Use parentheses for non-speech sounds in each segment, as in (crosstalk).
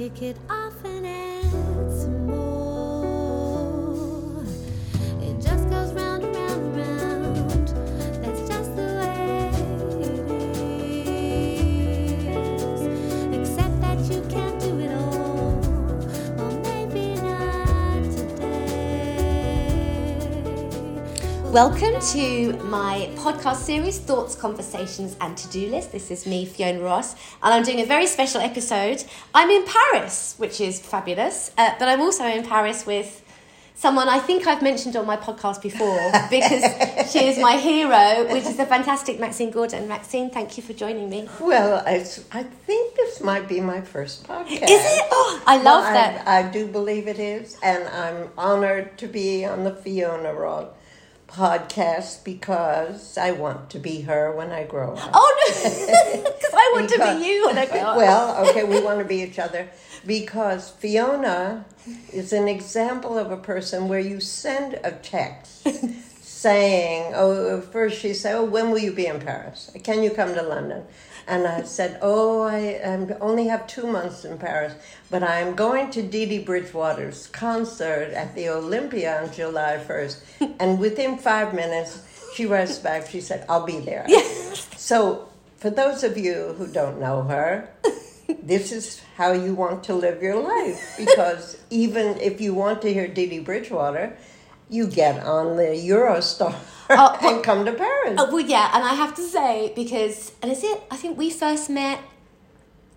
Take it off and add some more. Welcome to my podcast series, Thoughts, Conversations, and To Do List. This is me, Fiona Ross, and I'm doing a very special episode. I'm in Paris, which is fabulous, uh, but I'm also in Paris with someone I think I've mentioned on my podcast before (laughs) because she is my hero, which is the fantastic Maxine Gordon. Maxine, thank you for joining me. Well, it's, I think this might be my first podcast. Is it? Oh, I love Well, that. I, I do believe it is, and I'm honored to be on the Fiona Ross podcast because I want to be her when I grow up. Oh no, (laughs) because I want to be you when I grow up. Well, okay, we want to be each other because Fiona is an example of a person where you send a text (laughs) saying, "Oh, first she said, oh, when will you be in Paris? Can you come to London?" And I said, "Oh, I um, only have two months in Paris, but I am going to Dee Dee Bridgewater's concert at the Olympia on July first. (laughs) And within five minutes, she writes back. She said, "I'll be there." So, for those of you who don't know her, (laughs) this is how you want to live your life. Because even if you want to hear Dee Dee Bridgewater, you get on the Eurostar Well- (laughs) and come to Paris. Oh, well, yeah, and I have to say because, and is it? I think we first met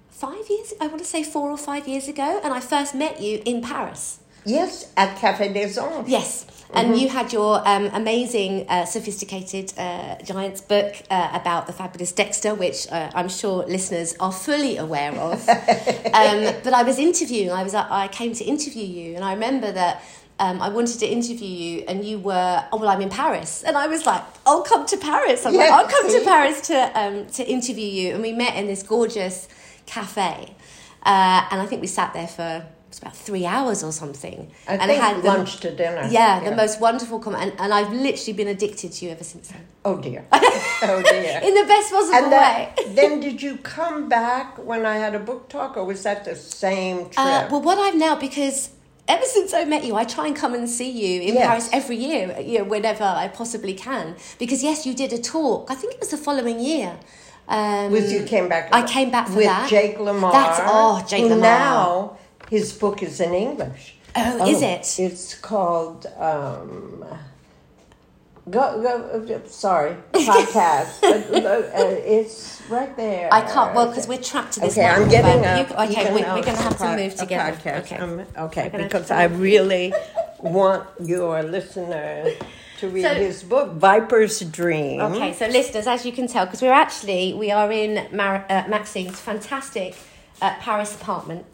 five years. I want to say four or five years ago, and I first met you in Paris. Yes, at Café des Anges. Yes, and you had your um, amazing, uh, sophisticated uh, Giants book uh, about the fabulous Dexter, which uh, I'm sure listeners are fully aware of. (laughs) um, but I was interviewing. I was. I came to interview you, and I remember that. Um, I wanted to interview you, and you were. Oh well, I'm in Paris, and I was like, "I'll come to Paris." I'm like, Yeah, "I'll come to? Paris to um, to interview you." And we met in this gorgeous cafe, uh, and I think we sat there for about three hours or something. I and think had the- lunch to dinner. yeah, the most wonderful comment, and, and I've literally been addicted to you ever since then. Oh dear. (laughs) oh dear. In the best possible way. (laughs) then did you come back when I had a book talk, or was that the same trip? Uh, well, what I've now because ever since I met you, I try and come and see you in Yes. Paris every year, you know, whenever I possibly can. Because yes, you did a talk. I think it was the following year. Um, With you came back. I came back for with that. Jake Lamar. That's- oh, Jake Lamar. Now his book is in English. Oh, is it? It's called. Um, go go. Sorry, podcast. (laughs) uh, it's right there. I can't. Well, because we're trapped to this. Okay, I'm getting You- okay, we, we're going to have to move together. podcast. Okay. Um, okay, because I really want your listener to read So- his book, Viper's Dream. Okay, so listeners, as you can tell, because we're actually we are in Mar- uh, Maxine's fantastic uh, Paris apartment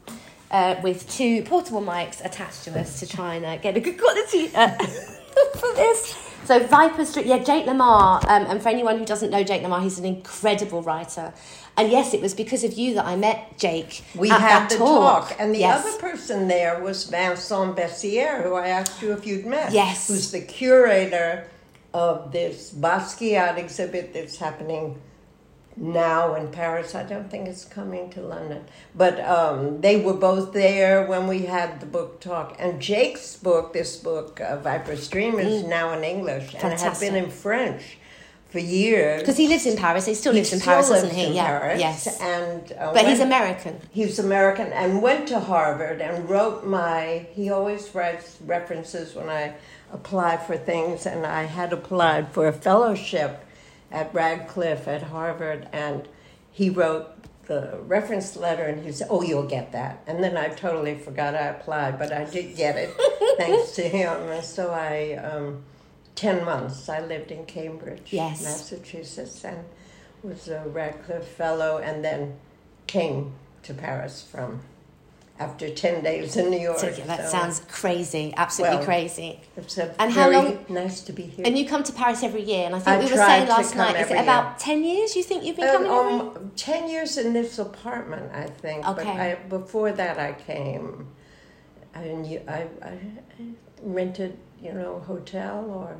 uh, with two portable mics attached to us to try and uh, get a good quality uh, (laughs) for this. So Viper's Dream, yeah, Jake Lamar, um, and for anyone who doesn't know Jake Lamar, he's an incredible writer. And yes, it was because of you that I met Jake. We at had the talk. talk, and the Yes. other person there was Vincent Bessières, who I asked you if you'd met. Yes. Who's the curator of this Basquiat exhibit that's happening now in Paris. I don't think it's coming to London. But um, they were both there when we had the book talk. And Jake's book, this book, uh, Viper's Dream, is now in English and had Mm. Been in French for years. Because he lives in Paris. He still He lives in still Paris, doesn't he? yeah. Paris, Yes. And, uh, But he's American. He's American and went to Harvard and wrote my. He always writes references when I apply for things, and I had applied for a fellowship at Radcliffe at Harvard, and he wrote the reference letter, and he said, "Oh, you'll get that." And then I totally forgot I applied, but I did get it (laughs) thanks to him. And so I, um, ten months, I lived in Cambridge, Yes. Massachusetts, and was a Radcliffe fellow, and then came to Paris from after 10 days in New York. So, yeah, that so sounds crazy, absolutely Well, crazy. And how long- nice to be here. And you come to Paris every year, and I think I we were saying last night, is it every about 10 years you think you've been Uh, coming um, 10 years in this apartment, I think. But Okay. I, before that, I came. I, knew, I, I rented, you know, hotel or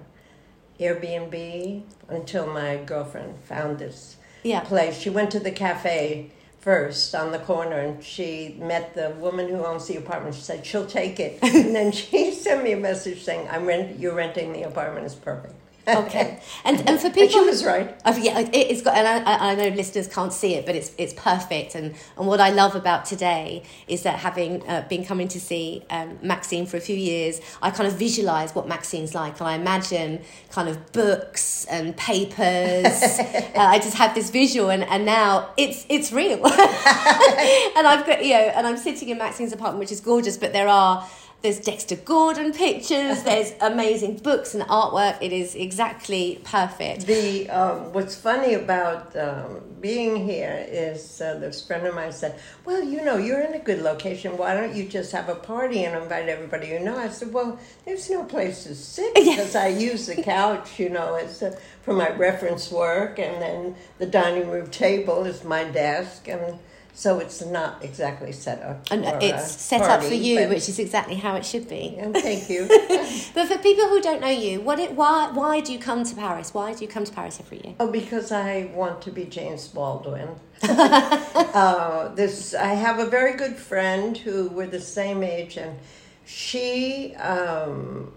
Airbnb until my girlfriend found this Yeah. place. She went to the cafe first on the corner, and she met the woman who owns the apartment. She said she'll take it, (laughs) and then she (laughs) sent me a message saying, "I'm rent. You're renting the apartment. It's perfect." Okay, (laughs) and and for people, she was right. Yeah, it, it's got, and I, I I know listeners can't see it, but it's it's perfect. And and what I love about today is that having uh, been coming to see um, Maxine for a few years, I kind of visualize what Maxine's like, and I imagine kind of books and papers. (laughs) uh, I just have this visual, and, and now it's it's real. (laughs) and I've got you know, and I'm sitting in Maxine's apartment, which is gorgeous, but there are. There's Dexter Gordon pictures. (laughs) There's amazing books and artwork. It is exactly perfect. The um, what's funny about um, being here is uh, this friend of mine said, "Well, you know, you're in a good location. Why don't you just have a party and invite everybody you know?" I said, "Well, there's no place to sit (laughs) because I use the couch, you know, as uh, for my reference work, and then the dining room table is my desk, and so it's not exactly set up. And for it's set up for you, but- which is exactly how it should be. and thank you. (laughs) But for people who don't know you, what it, why why do you come to Paris? Why do you come to Paris every year? Oh, because I want to be James Baldwin. (laughs) uh, this I have a very good friend who we're the same age, and she um,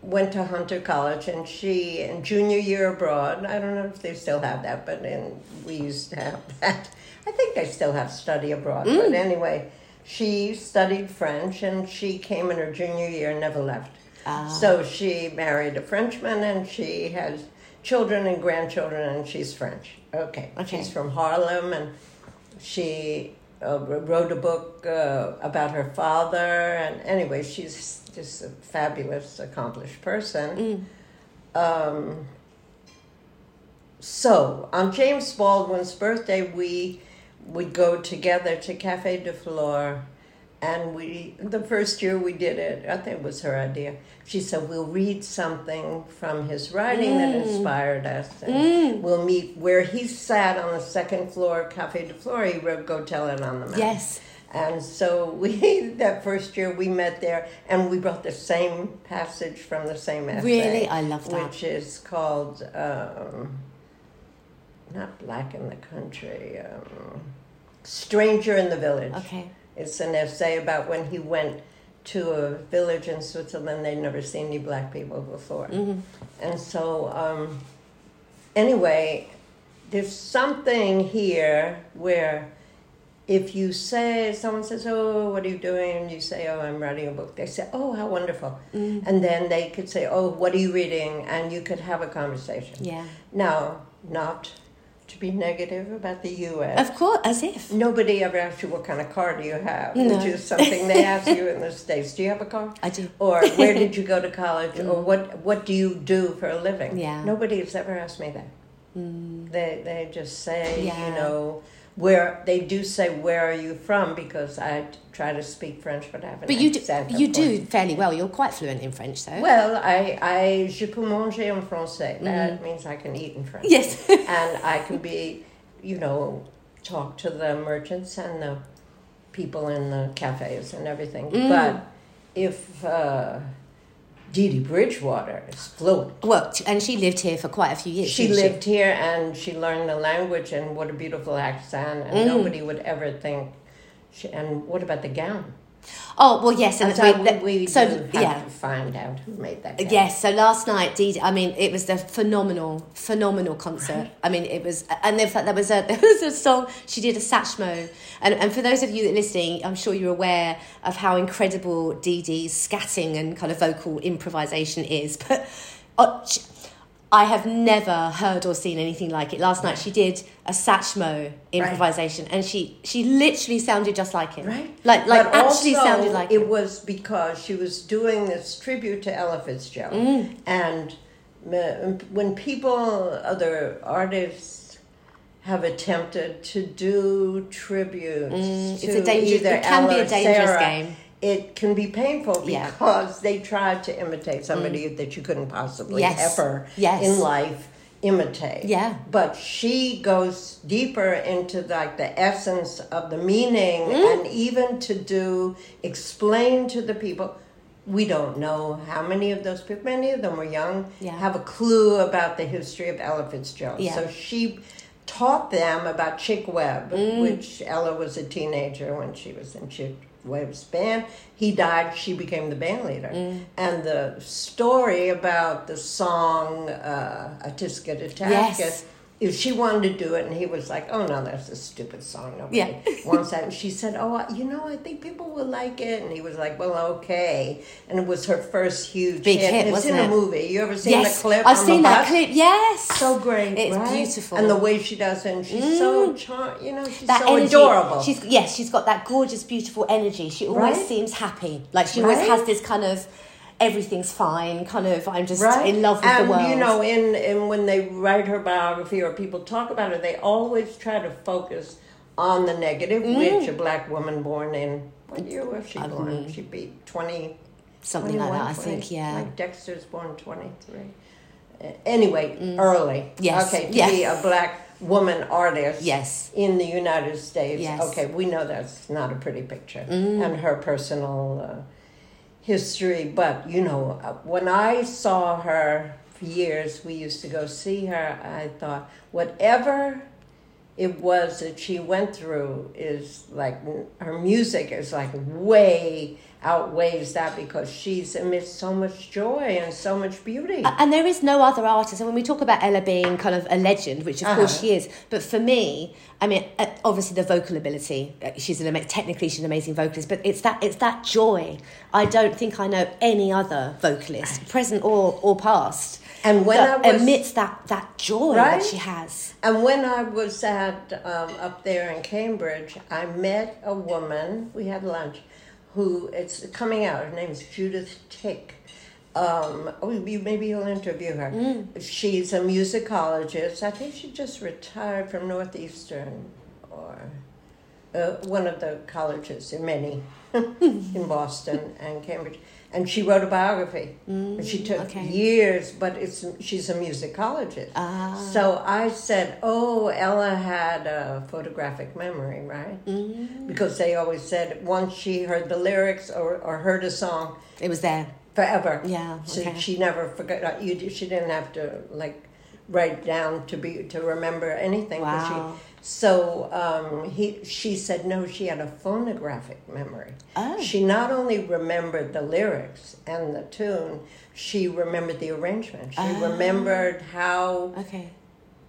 went to Hunter College, and she in junior year abroad. I don't know if they still have that, but in, we used to have (laughs) that. I think they still have study abroad, but anyway, she studied French, and she came in her junior year and never left. So she married a Frenchman and she has children and grandchildren and she's French. Okay. Okay. She's from Harlem and she uh, wrote a book uh, about her father. And anyway, she's just a fabulous, accomplished person. Um, so on James Baldwin's birthday, we would go together to Cafe de Flore, and we the first year we did it, I think it was her idea. She said we'll read something from his writing that inspired us, and we'll meet where he sat on the second floor, of Cafe de Flore. He wrote "Go Tell It on the Mountain." Yes. And so we (laughs) that first year we met there, and we brought the same passage from the same essay. Really? I love that. Which is called um, not Black in the Country, um, Stranger in the Village. Okay. It's an essay about when he went to a village in Switzerland. They'd never seen any black people before. Mm-hmm. And so, um, anyway, there's something here where if you say, someone says, Oh, what are you doing? And you say, Oh, I'm writing a book. They say, Oh, how wonderful. Mm-hmm. And then they could say, Oh, what are you reading? And you could have a conversation. Yeah. Now, not to be negative about the U.S. Of course, as if. Nobody ever asks you what kind of car do you have, No. which is something they ask you in the (laughs) States. Do you have a car? I do. Or where did you go to (laughs) college? Mm. Or what what do you do for a living? Yeah. Nobody has ever asked me that. Mm. They they just say, Yeah. you know, where they do say where are you from because I try to speak French but I haven't. But you do, you do fairly well. You're quite fluent in French, though. Well, I I je peux manger en français. That means I can eat in French. yes. (laughs) and I can be, you know, talk to the merchants and the people in the cafes and everything. Mm. But if uh, Dee Dee Bridgewater is fluent, well, and she lived here for quite a few years. she lived here and she learned the language and what a beautiful accent, and Mm. nobody would ever think. She, and what about the gown? Oh well, yes, and So we, we, we so yeah. to find out who made that. Gown. Yes, so last night, Dee, I mean, it was a phenomenal, phenomenal concert. I mean, it was, and in fact, there was a (laughs) there was a song she did a Satchmo, and and for those of you that are listening, I'm sure you're aware of how incredible Dee Dee's scatting and kind of vocal improvisation is. But uh, I have never heard or seen anything like it. Last night she did a Satchmo improvisation, and she she literally sounded just like him, Right. Like like But actually sounded like it him. was because she was doing this tribute to Ella Fitzgerald, Mm. and when people, other artists, have attempted to do tributes Mm, it's a either it can be a dangerous Sarah, game. It can be painful Yeah. because they tried to imitate somebody that you couldn't possibly Yes. ever Yes. in life imitate. Yeah. But she goes deeper into like the essence of the meaning Mm. and even to do explain to the people we don't know how many of those people many of them were young Yeah. have a clue about the history of Ella Fitzgerald. Yeah. So she taught them about Chick Webb, Mm. which Ella was a teenager when she was in Chick Webb's band. He died, she became the band leader. Mm. And the story about the song uh, A Tisket a Yes. If she wanted to do it, and he was like, "Oh no, that's a stupid song. Nobody Yeah. (laughs) wants that." And she said, "Oh, you know, I think people will like it." And he was like, "Well, okay." And it was her first huge Big hit, And it's in it? a movie. You ever seen yes, the clip? I've seen that bus? clip. Yes, So great, It's right? beautiful. Mm. and the way she does it, and she's so char- you know, she's that so energy. adorable. She's yes, she's got that gorgeous, beautiful energy. She always Right? seems happy. Like she always has this kind of everything's fine. Kind of I'm just right? in love with and, the world. you know, in, in when they write her biography or people talk about her, they always try to focus on the negative, Mm. which a black woman born in what year was she born? She'd be twenty. something like 21, that. I think yeah. Like Dexter's born 23. Uh, anyway, early. Mm. Yes, Okay, to yeah. be a black woman artist Yes. in the United States. Yes. Mm. Okay, we know that's not a pretty picture. And her personal uh, history. But, you know, uh, when I saw her for years, we used to go see her, I thought, whatever it was that she went through is like her music is like way outweighs that because she's amidst so much joy and so much beauty. And there is no other artist. And when we talk about Ella being kind of a legend, which of course Uh-huh. she is, but for me, I mean, uh, obviously the vocal ability. uh, She's an technically she's an amazing vocalist, but it's that it's that joy. I don't think I know any other vocalist, present or or past, And when that I was- emits that that joy Right? that she has. And when I was at um, up there in Cambridge, I met a woman. We had lunch, who it's coming out. Her name is Judith Tick. Um, oh, maybe you'll interview her. She's a musicologist. I think she just retired from Northeastern or uh, one of the colleges, in many, (laughs) in Boston and Cambridge. And she wrote a biography. And she took okay. years, but it's she's a musicologist. Ah. So I said, "Oh, Ella had a photographic memory, right? Mm. Because they always said once she heard the lyrics or, or heard a song, It was there. forever. Yeah, So okay. she never forgot. uh, You she didn't have to like write down to be to remember anything. Wow. She, so um, he she said no. She had a phonographic memory. Oh. She not only remembered the lyrics and the tune, she remembered the arrangement. She Ah. remembered how Okay.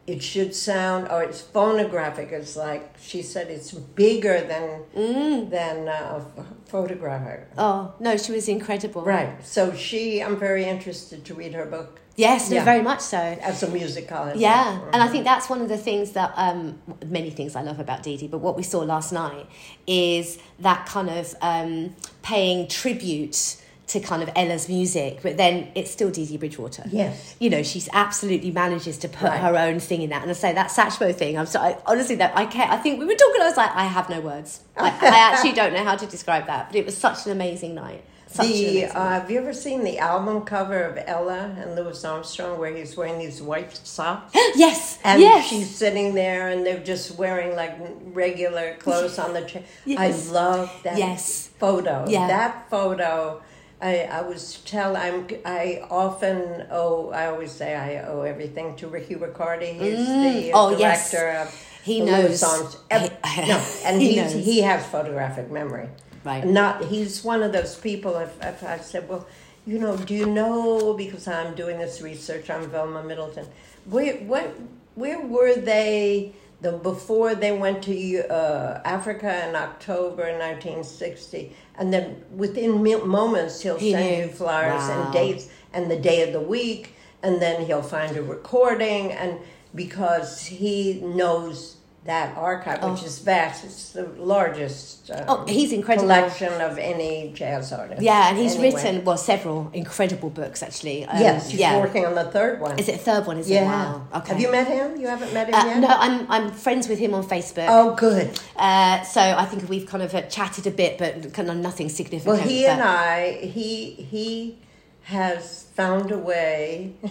It should sound or it's phonographic it's like she said it's bigger than Mm. than uh, ph- photographic Oh no, she was incredible. right so she i'm very interested to read her book Yes, no, Yeah. very much so. as a musicologist Yeah, and I think that's one of the things that um, many things I love about Dee Dee, but what we saw last night is that kind of um, paying tribute to kind of Ella's music, but then it's still Dee Dee Bridgewater. Yes. you know, she's absolutely manages to put Right. her own thing in that. And I say that Satchmo thing. I'm sorry, honestly, that I can't. I think we were talking. I was like, I have no words. I, (laughs) I actually don't know how to describe that, but it was such an amazing night. Such the amazing uh, have you ever seen the album cover of Ella and Louis Armstrong where he's wearing these white socks? (gasps) yes, And yes. she's sitting there and they're just wearing like regular clothes on the chair. (laughs) Yes. I love that Yes. photo. Yeah. That photo. I, I was tell I'm I often owe I always say I owe everything to Ricky Riccardi. He's mm. the Oh, director yes. of He the knows. Armstrong. He- (laughs) no, and he knows. he has photographic memory. Right. Not he's one of those people. If, if I said, well, you know, do you know because I'm doing this research on Velma Middleton, where what where were they the before they went to uh, Africa in October 1960, and then within moments he'll He send knew. you flowers Wow. and dates and the day of the week, and then he'll find a recording, and because he knows that archive, which is vast, it's the largest. Um, Oh, he's incredible. Collection of any jazz artist. Yeah, and he's Anyway. written well several incredible books actually. Um, Yes, he's yeah. working on the third one. Is it third one? Is it? Yeah. Wow. Okay. Have you met him? You haven't met him Uh, yet. no, I'm I'm friends with him on Facebook. Oh, good. Uh, so I think we've kind of uh, chatted a bit, but kind of nothing significant. Well, he but- and I, he he has found a way. (laughs)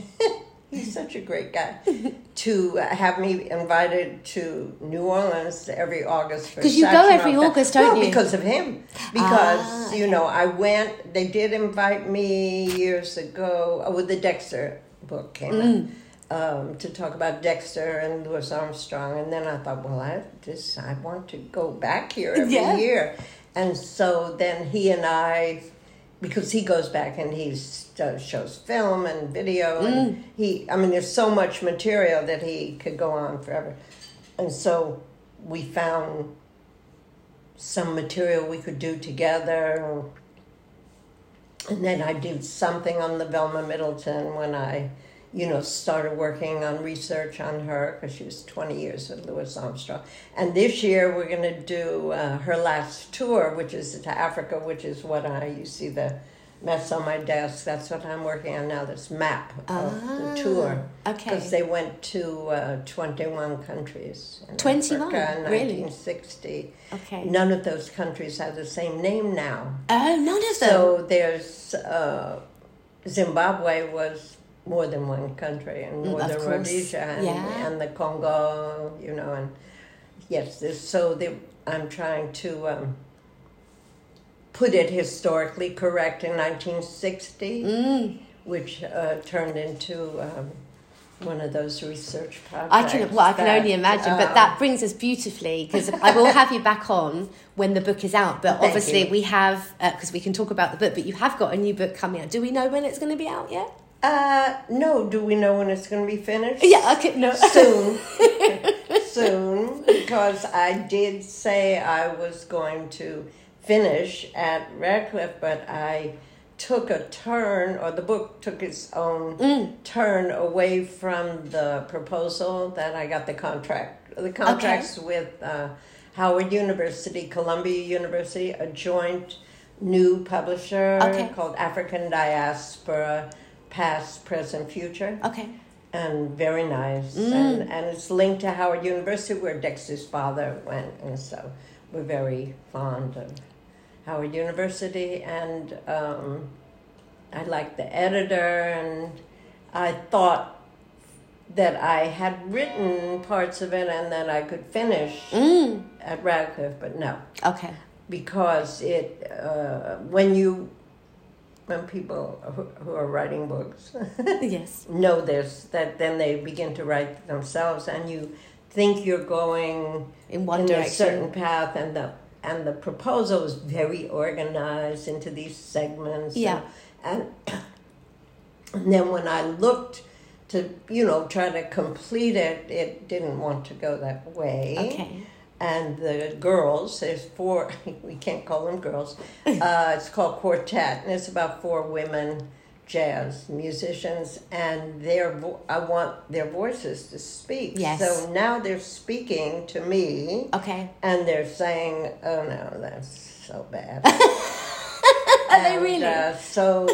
he's such a great guy to uh, have me invited to New Orleans every August for 'Cause you go every. August, don't well, you? because of him. Because Ah, you know, I went. They did invite me years ago. with the Dexter book came Mm. out. um, to talk about Dexter and Louis Armstrong, and then I thought, well, I this I want to go back here every Yeah. year, and so then he and I, because he goes back and he does, shows film and video, Mm. and he, I mean, there's so much material that he could go on forever, and so we found some material we could do together. And then I did something on the Velma Middleton when I, you know, started working on research on her because she was 20 years with Louis Armstrong. And this year we're going to do uh, her last tour, which is to Africa, which is what I, you see the mess on my desk. That's what I'm working on now, this map of the tour. Ah, okay. Because they went to uh, 21 countries. in 21? Africa in Really? 1960. Okay. None of those countries have the same name now. Oh, none of them. So there's uh, Zimbabwe was more than one country, and Mm, Northern. Rhodesia, and, Yeah. and the Congo, you know, and yes, so the, I'm trying to um, put it historically correct in 1960, Mm. which uh, turned into um, one of those research projects. I can well, I can that, only imagine, but um, that brings us beautifully because I will have you back on when the book is out. But obviously, you. we have because we can talk about the book. But you have got a new book coming out. Do we know when it's going to be out yet? Uh, no, do we know when it's going to be finished? Yeah, okay, no. soon, (laughs) soon, because I did say I was going to finish at Radcliffe, but I took a turn, or the book took its own turn away from the proposal that I got the contract. The contracts with uh, Howard University, Columbia University, a joint new publisher Okay. called African Diaspora Past, Present, Future Okay. and very nice. And, and it's linked to Howard University, where Dexter's father went, and so we're very fond of Howard University. And um, I liked the editor, and I thought that I had written parts of it and that I could finish Mm. at Radcliffe, but no, Okay. because it uh, when you when people who, are writing books (laughs) yes. know this that then they begin to write themselves and you think you're going In one in a certain path and the and the proposal was very organized into these segments Yeah. and, and then when I looked to you know try to complete it it didn't want to go that way Okay. and the girls there's four (laughs) we can't call them girls (laughs) uh, it's called quartet and it's about four women jazz musicians and their vo- i want their voices to speak Yes. so now they're speaking to me Okay. and they're saying oh no that's so bad (laughs) Are they really? uh, so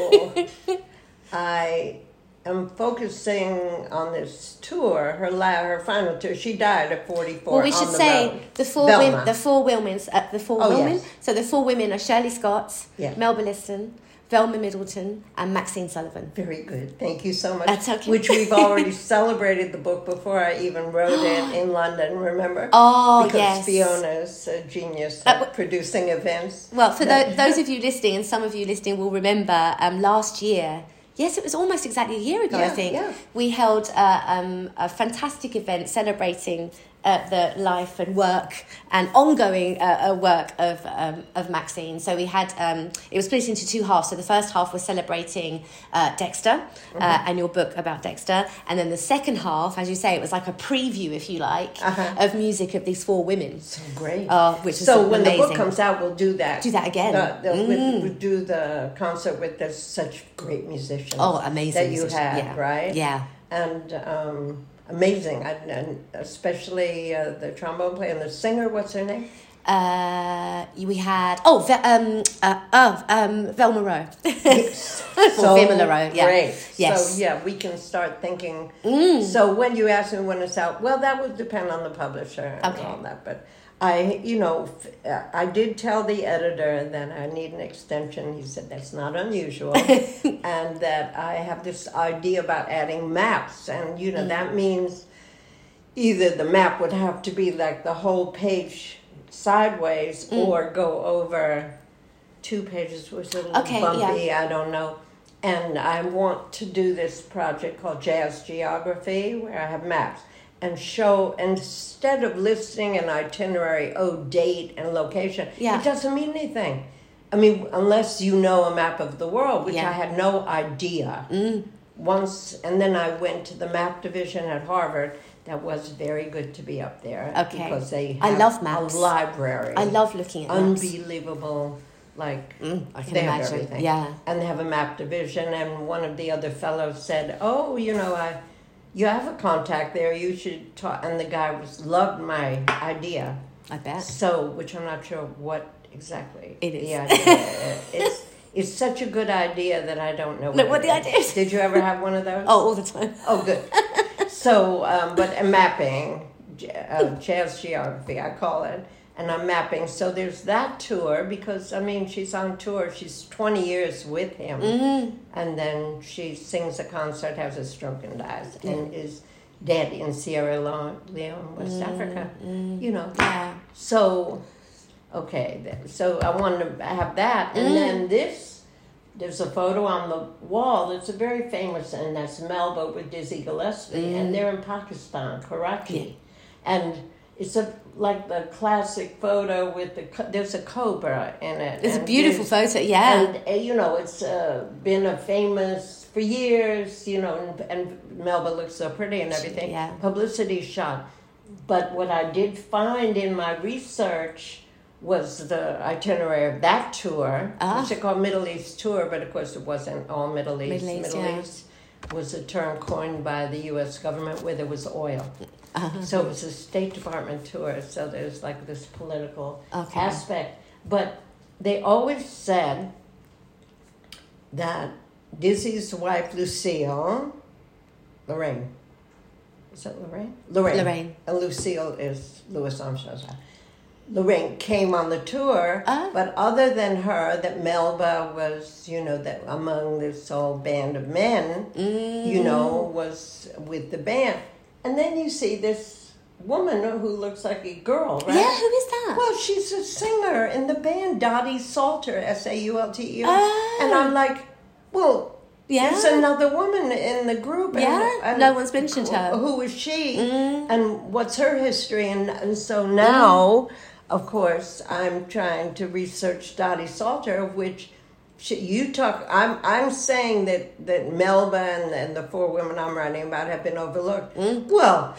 (laughs) I am focusing on this tour, her la- her final tour. She died at 44 Well, we should the say road. the four women, the four women, uh, the four Oh, women. yes. So the four women are Shirley Scott, Yeah. Melba Liston, Velma Middleton, and Maxine Sullivan. Very good. Thank you so much. That's okay. Which we've already (laughs) celebrated the book before I even wrote it in (gasps) London, remember? Oh because yes. Fiona's a genius Uh, at w- producing events. Well, for tho- (laughs) those of you listening, and some of you listening will remember, um, last year. Yes, it was almost exactly a year ago. I think yeah. we held uh, um, a fantastic event celebrating uh, the life and work and ongoing uh, uh, work of um, of Maxine. So we had um, it was split into two halves. So the first half was celebrating uh, Dexter Mm-hmm. uh, and your book about Dexter, and then the second half, as you say, it was like a preview, if you like, Uh-huh. of music of these four women. So great. Uh, which is so when the book comes out, we'll do that. Do that again. The, the, Mm. with, we'll do the concert with the, such great musicians. Oh, amazing! That you had, yeah. right? Yeah. and um, amazing, I, and especially uh, the trombone player and the singer. What's her name? Uh, we had oh, Ve- um, uh, oh, um, Velma Rowe. (laughs) so Vimala Rowe, yeah. Great. Yes. So yeah, we can start thinking. Mm. So when you ask me when it's out, well, that would depend on the publisher and Okay. all that. But I, you know, I did tell the editor that I need an extension. He said that's not unusual, (laughs) and that I have this idea about adding maps, and you Mm. know that means either the map would have to be like the whole page sideways Mm. or go over two pages was a little Okay, bumpy i don't know and I want to do this project called Jazz Geography, where I have maps and show instead of listing an itinerary, oh, date and location, Yeah. it doesn't mean anything. I mean, unless you know a map of the world, which Yeah. I had no idea. Mm. Once, and then I went to the map division at Harvard. That was very good to be up there Okay. because they I have love maps. a library. I love looking at maps. unbelievable. Like Mm, I can imagine. everything. Yeah. and they have a map division. And one of the other fellows said, "Oh, you know, I, you have a contact there. You should talk." And the guy was loved my idea. I bet. So, which I'm not sure what exactly It is. Idea. it's it's such a good idea that I don't know Look what the idea is. Did you ever have one of those? (laughs) Oh, all the time. Oh, good. so, um, but mapping, uh, (laughs) jazz geography, I call it, and I'm mapping. So there's that tour because I mean she's on tour. She's 20 years with him, Mm-hmm. and then she sings a concert, has a stroke, and dies, and is dead in Sierra Leone, West mm-hmm. Africa. Mm-hmm. You know. Yeah. So, okay, so I wanted to have that, and mm-hmm. then this. There's a photo on the wall. It's a very famous, and that's Melba with Dizzy Gillespie, and they're in Pakistan, Karachi, and it's a like the classic photo with the there's a cobra in it. It's a beautiful photo. Yeah. and uh, you know it's uh, been a famous for years you know and, and melba looks so pretty and everything Yeah. publicity shot but what i did find in my research was the itinerary of that tour Ah. which they call middle east tour but of course it wasn't all middle east Middle East, yeah. east was a term coined by the u.s government where there was oil Uh-huh. so it was a State Department tour, so there's like this political Okay. aspect. But they always said that Dizzy's wife, Lucille, Lorraine, is that Lorraine? Lorraine. Lorraine. And Lucille is Louis Armstrong's wife. Lorraine came on the tour, Ah. but other than her, that Melba was, you know, that among this whole band of men, Mm. you know, was with the band. And then you see this woman who looks like a girl, right? Yeah, who is that? Well, she's a singer in the band, Dottie Saulter, S A U L T E R. Oh. And I'm like, well, Yeah. there's another woman in the group. and- Yeah, and no one's mentioned her. Who is she? Mm. And what's her history? And, and so now, of course, I'm trying to research Dottie Saulter, of which she, you talk. I'm I'm saying that that Melba and, and the four women I'm writing about have been overlooked. Mm. Well,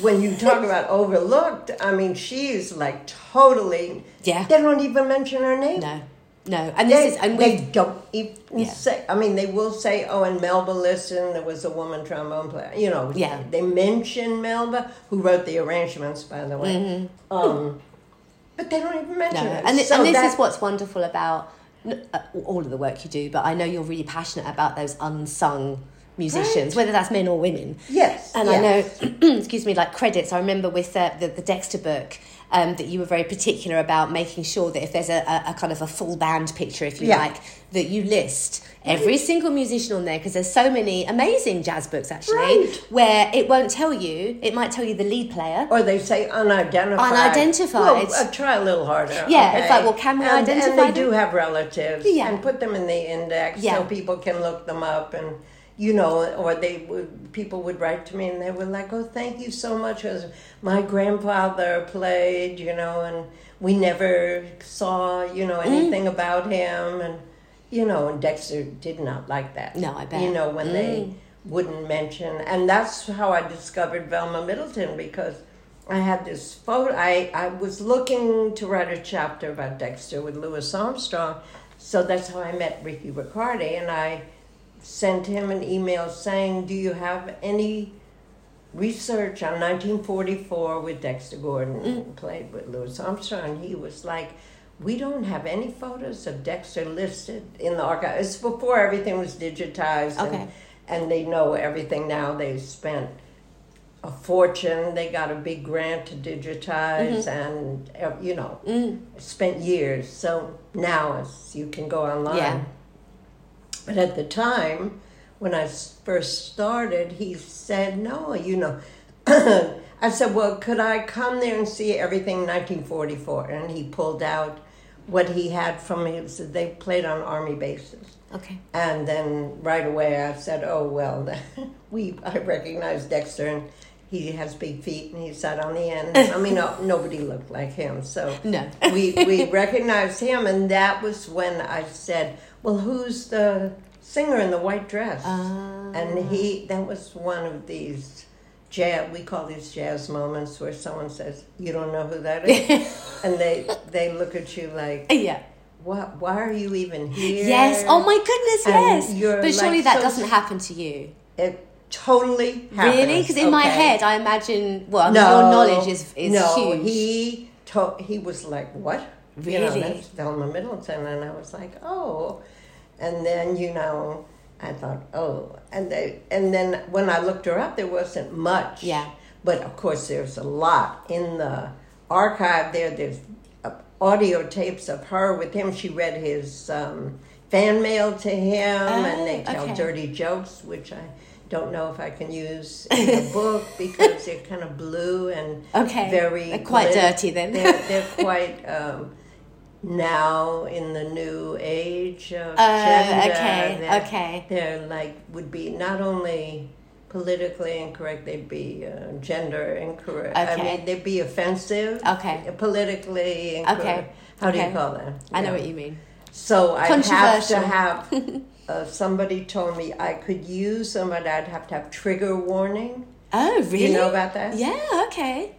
when you talk about (laughs) overlooked, I mean she's like totally. Yeah. They don't even mention her name. No. No. And They, this is and they don't even Yeah. say. I mean, they will say, "Oh, and Melba Liston, there was a woman trombone player." You know, Yeah. They mention Melba, who wrote the arrangements, by the way. Um, but they don't even mention Mm-hmm. No, her. and, thi- So and this that- is what's wonderful about uh, all of the work you do, but I know you're really passionate about those unsung musicians, Right. whether that's men or women. Yes, And yes. I know, (clears throat) excuse me, like credits, I remember with uh, the, the Dexter book. Um, that you were very particular about making sure that if there's a, a, a kind of a full band picture, if you Yeah. like, that you list every single musician on there because there's so many amazing jazz books actually Right. where it won't tell you, it might tell you the lead player. Or they say unidentified. Unidentified. Well, uh, try a little harder. Yeah, it's okay? like, well, can we and, identify And they them? do have relatives. Yeah. And put them in the index Yeah. so people can look them up and. You know, or they would people would write to me and they were like, "Oh, thank you so much." Because my grandfather played, you know, and we never saw, you know, Mm. anything about him, and you know, and Dexter did not like that. No, I bet. You know, when they Mm. wouldn't mention, and that's how I discovered Velma Middleton because I had this photo. I, I was looking to write a chapter about Dexter with Louis Armstrong, so that's how I met Ricky Riccardi, and I sent him an email saying, "Do you have any research on 1944 with Dexter Gordon Mm. played with Louis Armstrong?" He was like. We don't have any photos of Dexter listed in the archive. It's before everything was digitized and, Okay. and they know everything now. They spent a fortune. They got a big grant to digitize, and uh, you know, Mm. spent years. So now it's, you can go online. Yeah. But at the time, when I first started, he said, "No, you know." (clears throat) I said, "Well, could I come there and see everything 1944?" And he pulled out what he had from his. They played on army bases. Okay. And then right away I said, "Oh well, (laughs) we I recognized Dexter, and he has big feet, and he sat on the end. (laughs) I mean, no, nobody looked like him, so No. we we (laughs) recognized him, and that was when I said, "Well, who's the singer in the white dress?" Ah. and he that was one of these jazz. We call these jazz moments where someone says, "You don't know who that is," (laughs) and they they look at you like, Yeah. "What? Why are you even here?" Yes. Oh my goodness. And Yes. But surely like, that so- doesn't happen to you. It totally happens. Really? Because in my head, I imagine. Well, I mean, no, your knowledge is is no, huge. he to- he was like, "What?" You know, Really? that's Velma Middleton, and I was like, "Oh," and then you know, I thought, "Oh," and they, and then when I looked her up, there wasn't much. Yeah. but of course, there's a lot in the archive. There, there's uh, audio tapes of her with him. She read his um, fan mail to him, and they Oh, tell okay. dirty jokes, which I. Don't know if I can use in the (laughs) book because they're kind of blue and Okay. very They're quite lit. dirty then. They're, (laughs) they're quite um, now in the new age of Uh, gender. okay, They're, okay. They're like would be not only politically incorrect, they'd be uh, gender incorrect. I Okay. mean, they'd be offensive. Okay. Politically incorrect. Okay. How do you call that? I know what you mean. So I have to have. (laughs) Uh, somebody told me I could use them, but I'd have to have trigger warning. Oh, really? You know about that? Yeah. Okay.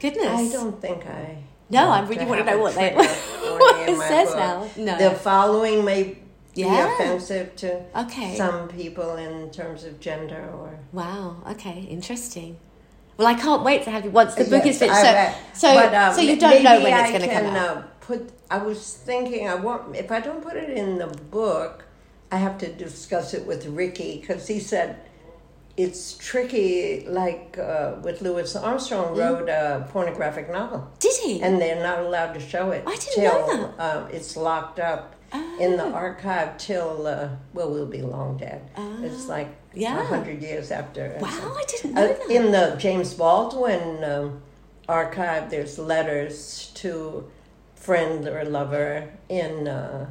Goodness. I don't think I. No, I really want to know (laughs) what they trigger what it says book. now. No. The following may Yeah. be offensive to Okay. some people in terms of gender or. Wow. Okay. Interesting. Well, I can't wait to have you once the book is finished. So, so, But, um, so you don't know when it's going to come out. Uh, put. I was thinking. I want if I don't put it in the book, I have to discuss it with Ricky because he said it's tricky. Like uh, with Louis Armstrong wrote a pornographic novel. Did he? and they're not allowed to show it I didn't till know Um, it's locked up in the Oh. archive till uh, well we'll be long dead it's like Ah. Yeah. hundred years after wow, I didn't know uh, that. in the James Baldwin um, archive there's letters to friend or lover in uh,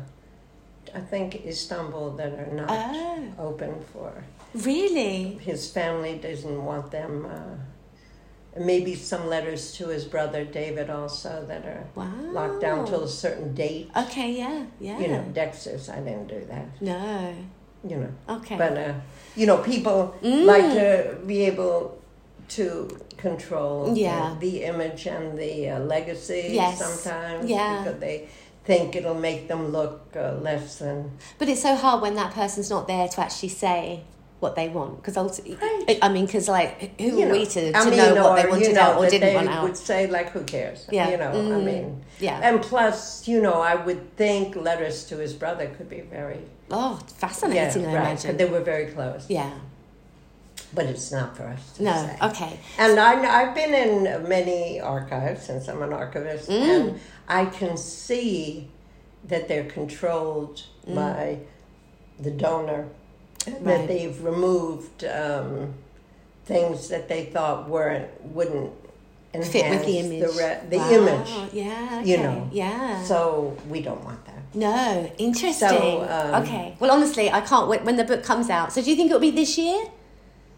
I think Istanbul that are not Oh. open for really? his family doesn't want them. Uh, maybe some letters to his brother David also that are Wow. locked down till a certain date. Okay. Yeah. Yeah. You know, Dexter's. I didn't do that. No. You know, Okay. but uh, you know, people Mm. like to be able to control the- the, image and the uh, legacy Yes. sometimes Yeah. because they think it'll make them look uh, less than But it's so hard when that person's not there to actually say what they want because ultimately, Right. I mean, because like, who you are we to, to I mean, know what they wanted you know, out or didn't want out? would say like, who cares? Yeah. You know, I Mm. mean, Yeah. And plus, you know, I would think letters to his brother could be very Oh, fascinating! I right, imagine. but they were very close. yeah. But it's not for us to No. say. Okay. And I, I've been in many archives since I'm an archivist, Mm. and I can see that they're controlled Mm. by the donor. Right. That they've removed um, things that they thought weren't wouldn't enhance Fit with the image. the, re- the Wow. image. Yeah. Okay. you know. Yeah. So we don't want that. no. Interesting. So, um, okay. Well, honestly, I can't wait when the book comes out. So, do you think it'll be this year?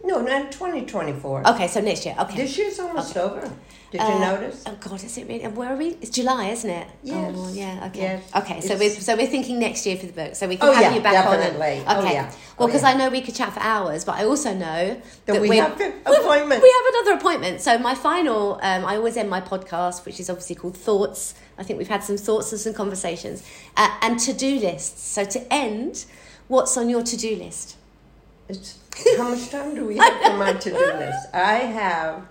No, not 2024. Okay. So next year. Okay. This year's almost over. Did you Uh, notice? Oh God, is it really? Where are we? It's July, isn't it? Yes. Oh, yeah. Okay. Yes. Okay. So It's- we're so we're thinking next year for the book, so we can Oh, have yeah, you back definitely. on. Oh, And, okay. yeah. Well, Oh, because yeah. I know we could chat for hours, but I also know That we we're- have an appointment. We have another appointment. So my final, um, I always end my podcast, which is obviously called Thoughts. I think we've had some thoughts and some conversations, uh, and to do lists. So to end, what's on your to do list? It's, how much time do we have for my to-do list? I have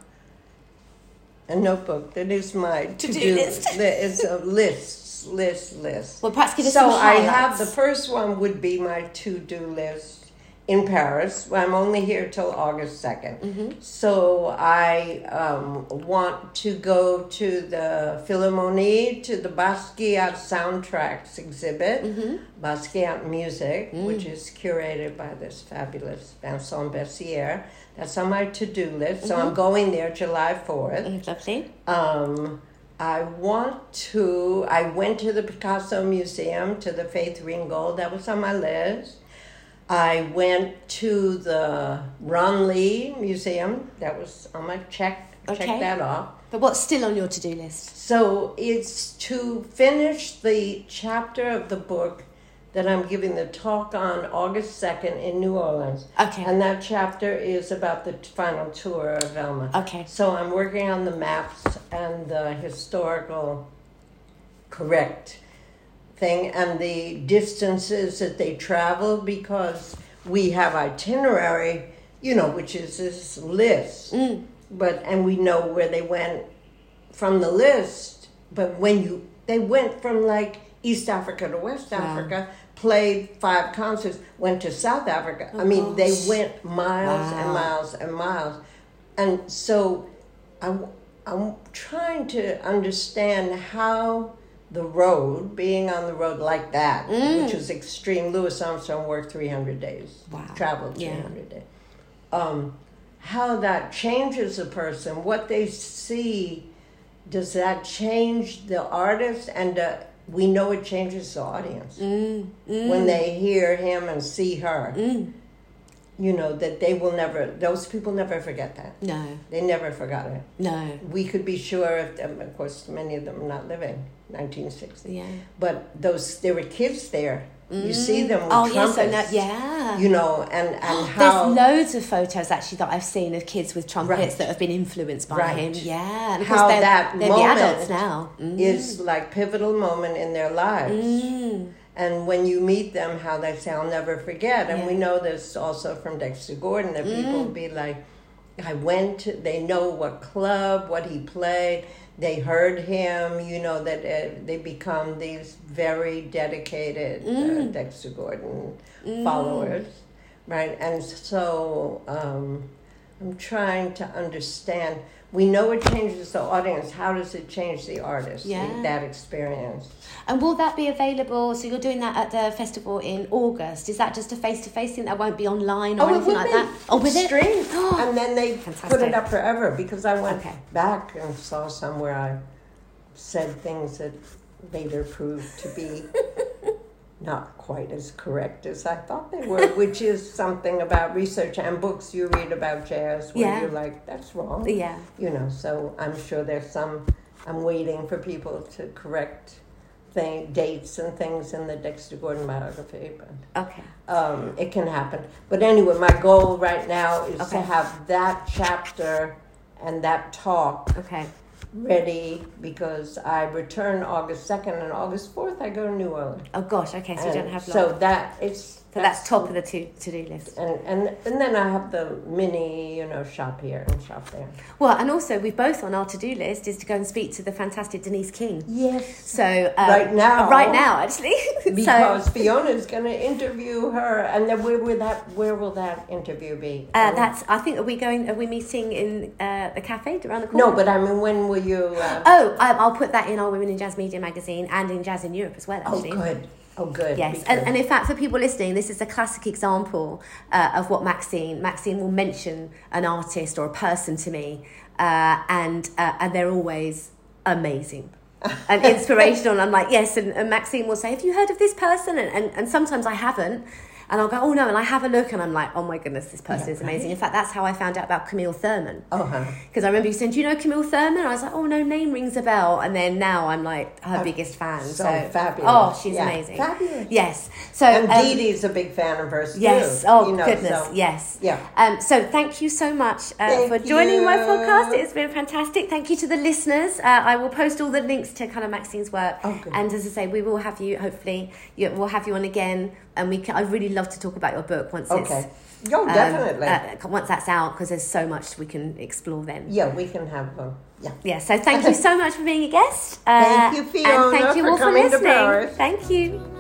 a notebook that is my To-do to-do list. (laughs) Is a list, list, list. Well, perhaps give us so I have the first one would be my to-do list in Paris. I'm only here till August 2nd. Mm-hmm. So I um, want to go to the Philharmonie, to the Basquiat soundtracks exhibit, Mm-hmm. Basquiat Music, Mm. which is curated by this fabulous Vincent Bessières. That's on my to-do list. So I'm going there July 4th. Mm, Lovely. Um, I want to. I went to the Picasso Museum to the Faith Ringgold. That was on my list. I went to the Ron Lee Museum. That was on my check. Okay. Check that off. But what's still on your to do list? So it's to finish the chapter of the book that I'm giving the talk on August 2nd in New Orleans. Okay. And that chapter is about the final tour of Velma. Okay. So I'm working on the maps and the historical correct thing and the distances that they traveled because we have itinerary, you know, which is this list. Mm. But and we know where they went from the list. But when you they went from like East Africa to West Africa, played five concerts, went to South Africa. I mean, they went miles and miles and miles. And so I'm, I'm trying to understand how the road, being on the road like that, which is extreme. Louis Armstrong worked 300 days, Wow. traveled Yeah. 300 days. Um, how that changes a person, what they see, does that change the artist? And uh, we know it changes the audience Mm, mm, when they hear him and see her. mm. You know that they will never; those people never forget that. No, They never forgot it. no. We could be sure, if, um, of course, many of them are not living, 1960. Yeah. But those, there were kids there. You see them with Oh, yes, trumpets. Know. Yeah. You know, and and (gasps) how There's loads of photos actually that I've seen of kids with trumpets Right. that have been influenced by Right. him. Yeah, and How they're, that they're the adults moment now. Mm. is like pivotal moment in their lives. Mm. And when you meet them, how they say, "I'll never forget." And we Yeah. Mm. know this also from Dexter Gordon that people will be like, "I went." To, they know what club, what he played. They heard him. You know that uh, they become these very dedicated Mm. uh, Dexter Gordon followers, right? And so um, I'm trying to understand. We know it changes the audience. How does it change the artist? Yeah. That experience. And will that be available? So you're doing that at the festival in August. Is that just a face to face thing that won't be online or Oh, anything like that? Oh, with it? Streamed. (gasps) and then they put Fantastic. it up forever because I went Okay. back and saw somewhere I said things that later proved to be (laughs) not quite as correct as I thought they were, (laughs) which is something about research and books you read about jazz where Yeah. you're like, that's wrong. Yeah. You know, so I'm sure there's some, I'm waiting for people to correct thing, dates and things in the Dexter Gordon biography, but Okay. um, it can happen. But anyway, my goal right now is Okay. to have that chapter and that talk Okay. Ready because I return August 2nd and August 4th I go to New Orleans. Oh gosh. Okay. So you don't have long. so that it's So that's top of the to to do list. and, and and then I have the mini, you know, shop here and shop there. Well, and also we both on our to do list is to go and speak to the fantastic Denise King. Yes. So um, Right now. right now actually. (laughs) Because so Fiona is going to interview her, and then where will that where will that interview be? uh, that's. I think are we going? Are we meeting in uh, the cafe around the corner? no, but I mean, when will you? Uh, Oh, um, I'll put that in our Women in Jazz Media magazine and in Jazz in Europe as well. oh, Actually. good. Oh, good. Yes, and, and in fact, for people listening, this is a classic example uh, of what Maxine. Maxine will mention an artist or a person to me, uh, and uh, and they're always amazing (laughs) and inspirational. And I'm like, yes, and, and Maxine will say, "Have you heard of this person?" And, and and sometimes I haven't. And I'll go, oh no, and I have a look, and I'm like, oh my goodness, this person Yeah, is amazing. In fact, that's how I found out about Camille Thurman. Oh, huh. Because I remember you saying, Do you know Camille Thurman? I was like, Oh, no, name rings a bell. And then now I'm like her biggest fan. so So, fabulous. Oh, she's Yeah, amazing. fabulous. Yes. So, And um, Dee Dee's a big fan of hers yes. too. Oh, you know, goodness. so- yes. Yeah. Um, so thank you so much uh, for joining my podcast. It's been fantastic. Thank you to the listeners. Uh, I will post all the links to kind of Maxine's work. Oh, good. and as I say, we will have you, hopefully, you, we'll have you on again. And we can, I'd really love to talk about your book once Okay. it's. Oh, um, definitely. uh, once that's out, because there's so much we can explore then. yeah, we can have. Uh, yeah. Yeah, so thank you (laughs) so much for being a guest. Uh, Thank you, Fiona, And thank you for all for listening. Thank you.